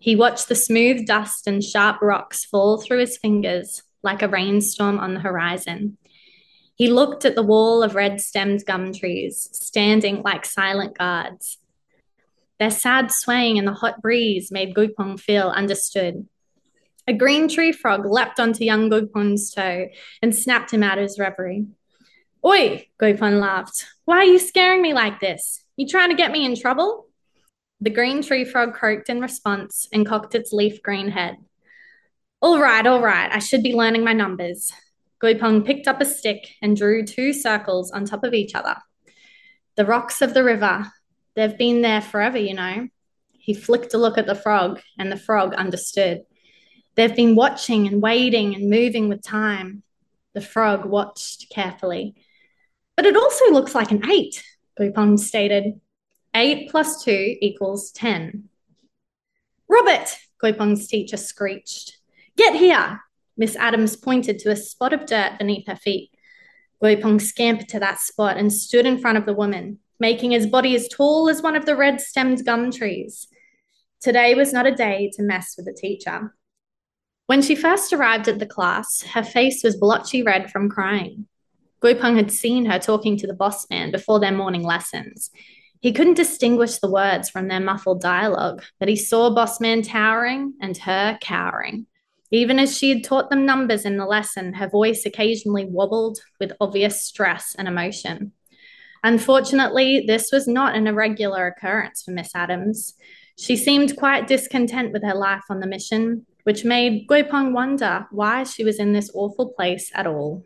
He watched the smooth dust and sharp rocks fall through his fingers like a rainstorm on the horizon. He looked at the wall of red stemmed gum trees, standing like silent guards. Their sad swaying in the hot breeze made Goupong feel understood. A green tree frog leapt onto young Goupong's toe and snapped him out of his reverie. Oi, Goupong laughed. Why are you scaring me like this? You trying to get me in trouble? The green tree frog croaked in response and cocked its leaf green head. All right, all right, I should be learning my numbers. Goupong picked up a stick and drew two circles on top of each other. The rocks of the river, they've been there forever, you know. He flicked a look at the frog, and the frog understood. They've been watching and waiting and moving with time. The frog watched carefully. But it also looks like an eight, Goupong stated. 8 plus 2 equals 10. Robert, Goupong's teacher screeched. Get here. Miss Adams pointed to a spot of dirt beneath her feet. Goupong scampered to that spot and stood in front of the woman, making his body as tall as one of the red stemmed gum trees. Today was not a day to mess with the teacher. When she first arrived at the class, her face was blotchy red from crying. Goupong had seen her talking to the boss man before their morning lessons. He couldn't distinguish the words from their muffled dialogue, but he saw Bossman towering and her cowering. Even as she had taught them numbers in the lesson, her voice occasionally wobbled with obvious stress and emotion. Unfortunately, this was not an irregular occurrence for Miss Adams. She seemed quite discontent with her life on the mission, which made Goupong wonder why she was in this awful place at all.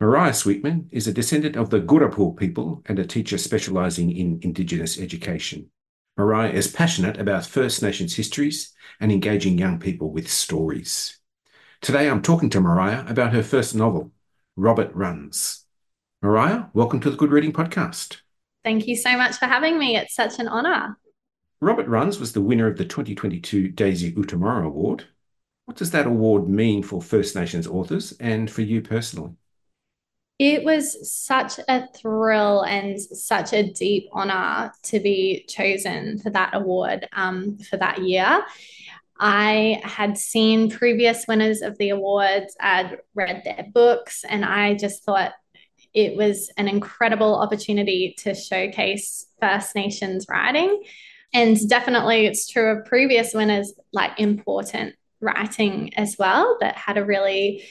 Mariah Sweetman is a descendant of the Ugarapul people and a teacher specialising in Indigenous education. Mariah is passionate about First Nations histories and engaging young people with stories. Today I'm talking to Mariah about her first novel, Robert Runs. Mariah, welcome to the Good Reading Podcast. Thank you so much for having me. It's such an honour. Robert Runs was the winner of the 2022 Daisy Utemorrah Award. What does that award mean for First Nations authors and for you personally? It was such a thrill and such a deep honor to be chosen for that award um, for that year. I had seen previous winners of the awards, I'd read their books, and I just thought it was an incredible opportunity to showcase First Nations writing. And definitely, it's true of previous winners, like important writing as well, that had a really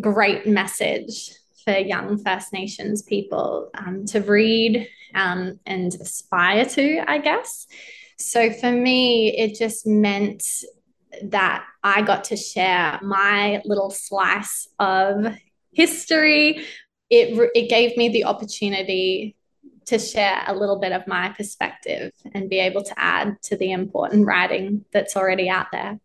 great message for young First Nations people um, to read um, and aspire to, I guess. So for me, it just meant that I got to share my little slice of history. It, it gave me the opportunity to share a little bit of my perspective and be able to add to the important writing that's already out there.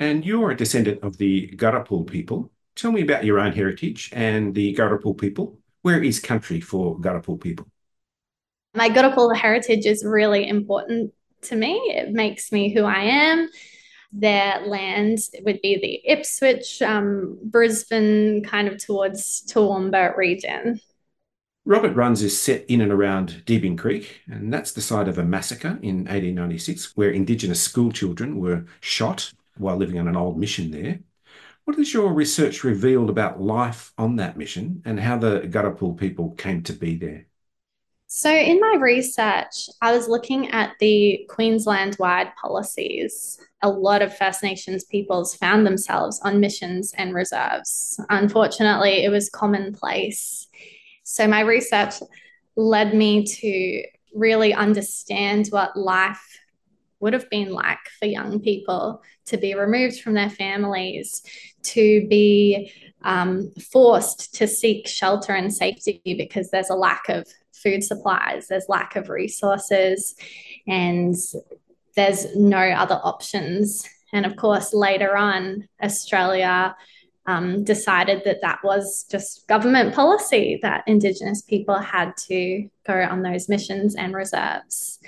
And you're a descendant of the Ugarapul people. Tell me about your own heritage and the Ugarapul people. Where is country for Ugarapul people? My Ugarapul heritage is really important to me. It makes me who I am. Their land would be the Ipswich, um, Brisbane, kind of towards Toowoomba region. Robert Runs is set in and around Deebing Creek, and that's the site of a massacre in 1896 where Indigenous school children were shot while living on an old mission there. What has your research revealed about life on that mission and how the Ugarapul people came to be there? So, in my research, I was looking at the Queensland wide policies. A lot of First Nations peoples found themselves on missions and reserves. Unfortunately, it was commonplace. So, my research led me to really understand what life would have been like for young people to be removed from their families, to be um, forced to seek shelter and safety because there's a lack of food supplies, there's lack of resources, and there's no other options And of course, later on, Australia um, decided that that was just government policy that Indigenous people had to go on those missions and reserves.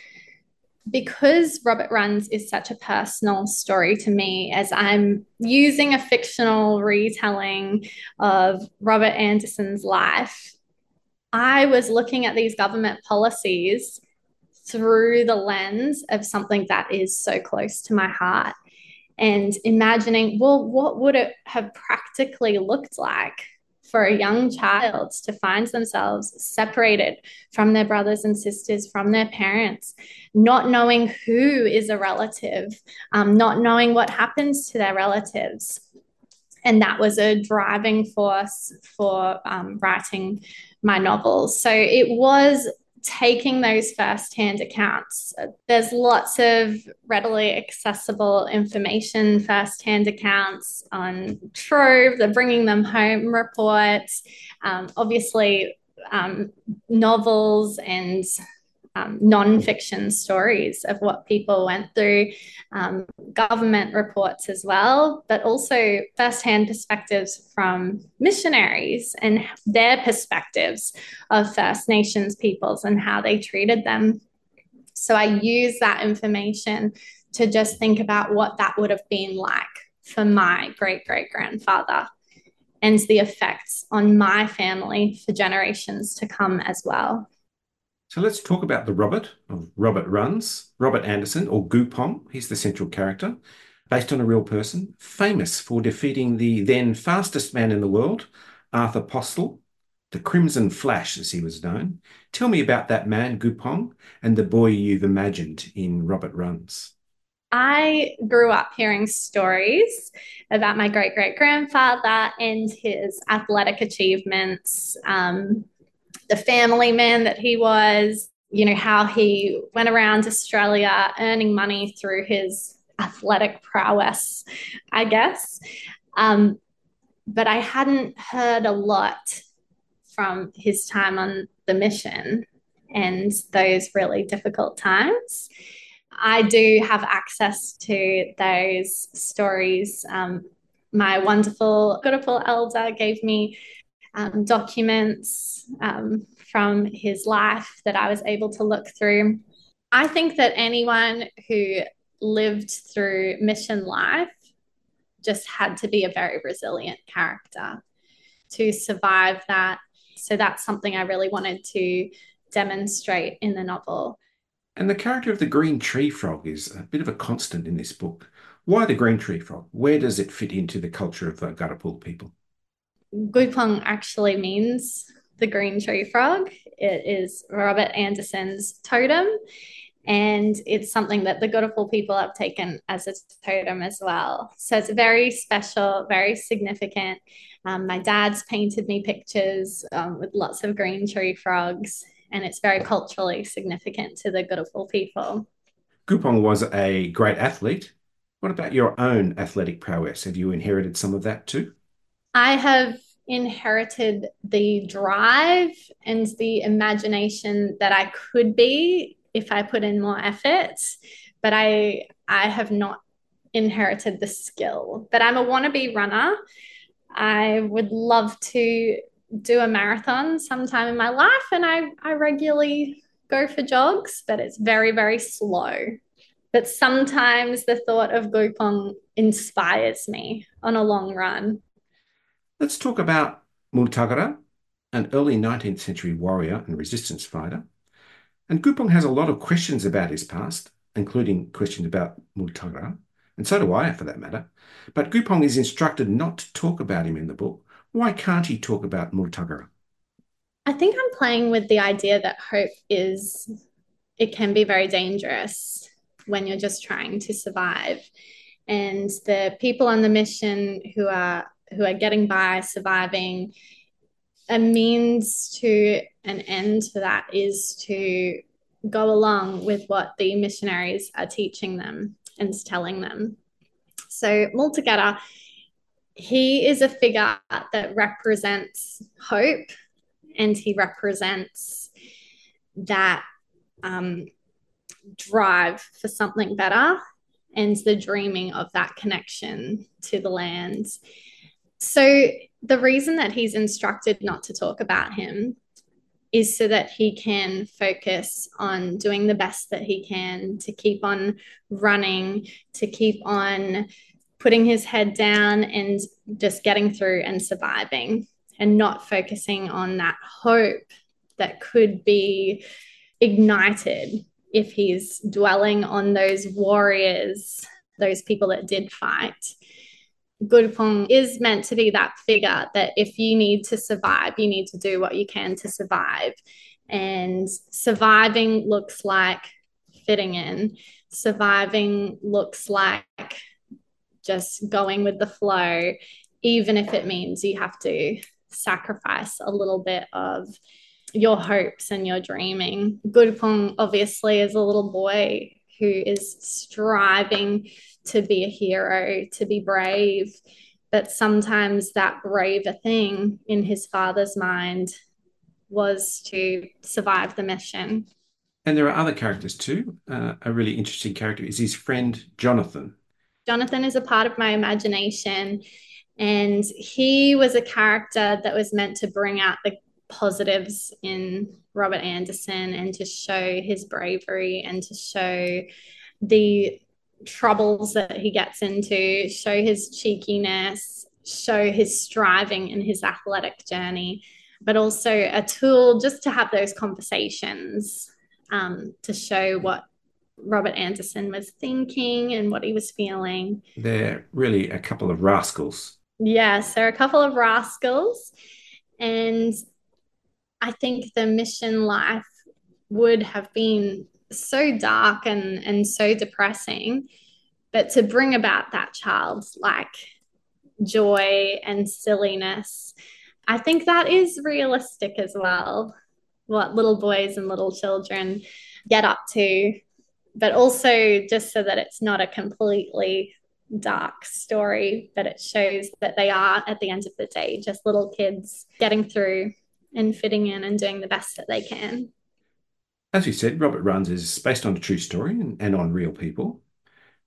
Because Robert Runs is such a personal story to me, as I'm using a fictional retelling of Robert Anderson's life, I was looking at these government policies through the lens of something that is so close to my heart and imagining, well, what would it have practically looked like for a young child to find themselves separated from their brothers and sisters, from their parents, not knowing who is a relative, um, not knowing what happens to their relatives. And that was a driving force for um, writing my novels. So it was taking those first-hand accounts. There's lots of readily accessible information, first-hand accounts on Trove, the bringing them home reports, um, obviously um, novels and um, non-fiction stories of what people went through, um, government reports as well, but also first-hand perspectives from missionaries and their perspectives of First Nations peoples and how they treated them. So I use that information to just think about what that would have been like for my great great grandfather and the effects on my family for generations to come as well. So let's talk about the Robert of Robert Runs, Robert Anderson, or Goupong. He's the central character, based on a real person, famous for defeating the then fastest man in the world, Arthur Postle, the Crimson Flash, as he was known. Tell me about that man, Goupong, and the boy you've imagined in Robert Runs. I grew up hearing stories about my great great grandfather and his athletic achievements. Um, the family man that he was, you know, how he went around Australia earning money through his athletic prowess, I guess. Um, but I hadn't heard a lot from his time on the mission and those really difficult times. I do have access to those stories. Um, my wonderful Ugarapul elder gave me um, documents um, from his life that I was able to look through. I think that anyone who lived through mission life just had to be a very resilient character to survive that. So that's something I really wanted to demonstrate in the novel. And the character of the green tree frog is a bit of a constant in this book. Why the green tree frog? Where does it fit into the culture of the Ugarapul people? Goupong actually means the green tree frog. It is Robert Anderson's totem, and it's something that the Ugarapul people have taken as a totem as well. So it's very special, very significant. Um, my dad's painted me pictures um, with lots of green tree frogs, and it's very culturally significant to the Ugarapul people. Goupong was a great athlete. What about your own athletic prowess? Have you inherited some of that too? I have inherited the drive and the imagination that I could be if I put in more effort, but I I have not inherited the skill. But I'm a wannabe runner. I would love to do a marathon sometime in my life and I, I regularly go for jogs, but it's very, very slow. But sometimes the thought of Goupong inspires me on a long run. Let's talk about Multuggerah, an early 19th century warrior and resistance fighter. And Goupong has a lot of questions about his past, including questions about Multuggerah, and so do I for that matter. But Goupong is instructed not to talk about him in the book. Why can't he talk about Multuggerah? I think I'm playing with the idea that hope is, it can be very dangerous when you're just trying to survive. And the people on the mission who are who are getting by, surviving. A means to an end for that is to go along with what the missionaries are teaching them and telling them. So, Multuggerah, he is a figure that represents hope and he represents that um, drive for something better and the dreaming of that connection to the land. So, the reason that he's instructed not to talk about him is so that he can focus on doing the best that he can to keep on running, to keep on putting his head down and just getting through and surviving and not focusing on that hope that could be ignited if he's dwelling on those warriors, those people that did fight. Gurupung is meant to be that figure that if you need to survive, you need to do what you can to survive. And surviving looks like fitting in, surviving looks like just going with the flow, even if it means you have to sacrifice a little bit of your hopes and your dreaming. Gurupung obviously is a little boy who is striving to be a hero, to be brave. But sometimes that braver thing in his father's mind was to survive the mission. And there are other characters too. Uh, a really interesting character is his friend Jonathan. Jonathan is a part of my imagination. And he was a character that was meant to bring out the positives in Robert Anderson and to show his bravery and to show the troubles that he gets into, show his cheekiness, show his striving in his athletic journey, but also a tool just to have those conversations um, to show what Robert Anderson was thinking and what he was feeling. They're really a couple of rascals. Yes, they're a couple of rascals. And I think the mission life would have been so dark and, and so depressing. But to bring about that child's like joy and silliness, I think that is realistic as well. What little boys and little children get up to, but also just so that it's not a completely dark story, but it shows that they are, at the end of the day, just little kids getting through and fitting in and doing the best that they can. As you said, Robert Runs is based on a true story and, and on real people.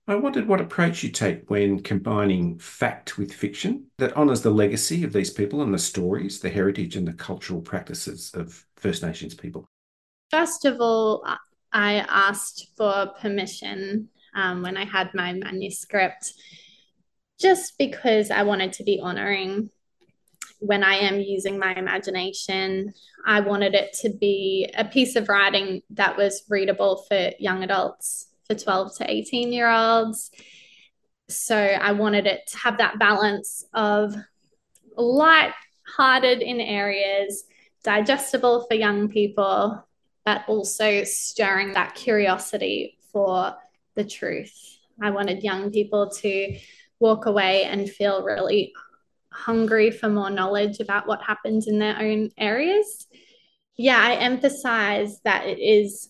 I wondered what approach you take when combining fact with fiction that honours the legacy of these people and the stories, the heritage, and the cultural practices of First Nations people. First of all, I asked for permission um, when I had my manuscript, just because I wanted to be honouring when I am using my imagination. I wanted it to be a piece of writing that was readable for young adults, for 12 to 18 year olds. So I wanted it to have that balance of light-hearted in areas, digestible for young people, but also stirring that curiosity for the truth. I wanted young people to walk away and feel really hungry for more knowledge about what happens in their own areas. Yeah, I emphasize that it is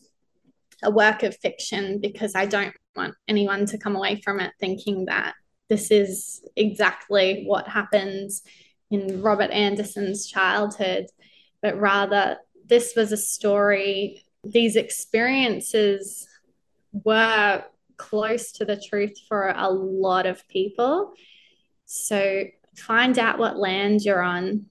a work of fiction because I don't want anyone to come away from it thinking that this is exactly what happens in Robert Anderson's childhood, but rather this was a story, these experiences were close to the truth for a lot of people. So find out what land you're on,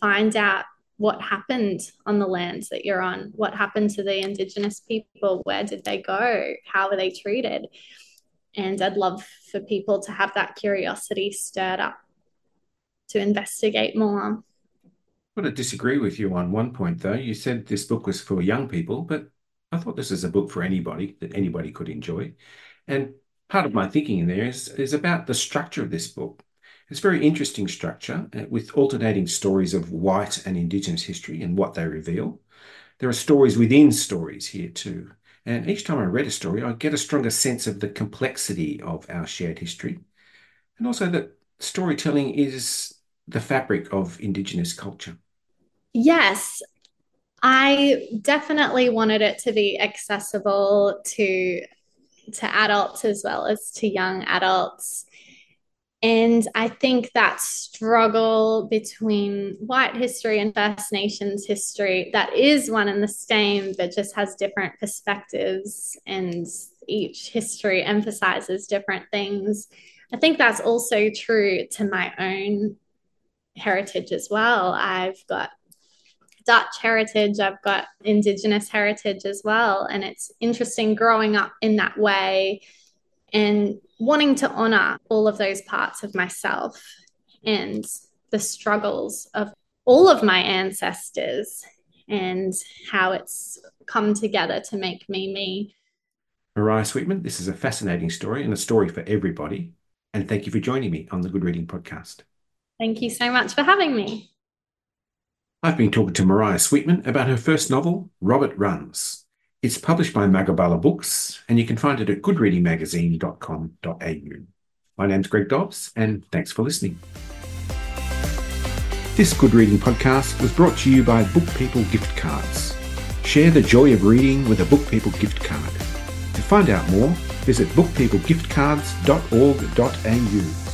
find out what happened on the lands that you're on, what happened to the Indigenous people, where did they go, how were they treated. And I'd love for people to have that curiosity stirred up to investigate more. I want to disagree with you on one point, though. You said this book was for young people, but I thought this is a book for anybody that anybody could enjoy. And part of my thinking in there is, is about the structure of this book. It's a very interesting structure uh, with alternating stories of white and Indigenous history and what they reveal. There are stories within stories here too. And each time I read a story, I get a stronger sense of the complexity of our shared history. And also that storytelling is the fabric of Indigenous culture. Yes, I definitely wanted it to be accessible to to adults as well as to young adults. And I think that struggle between white history and First Nations history, that is one and the same, but just has different perspectives and each history emphasizes different things. I think that's also true to my own heritage as well. I've got Dutch heritage, I've got Indigenous heritage as well. And it's interesting growing up in that way and wanting to honor all of those parts of myself and the struggles of all of my ancestors and how it's come together to make me me. Mariah Sweetman, this is a fascinating story and a story for everybody. And thank you for joining me on the Good Reading Podcast. Thank you so much for having me. I've been talking to Mariah Sweetman about her first novel, Robert Runs. It's published by Magabala Books, and you can find it at goodreadingmagazine.com.au. My name's Greg Dobbs, and thanks for listening. This Good Reading podcast was brought to you by Book People Gift Cards. Share the joy of reading with a Book People gift card. To find out more, visit bookpeoplegiftcards.org.au.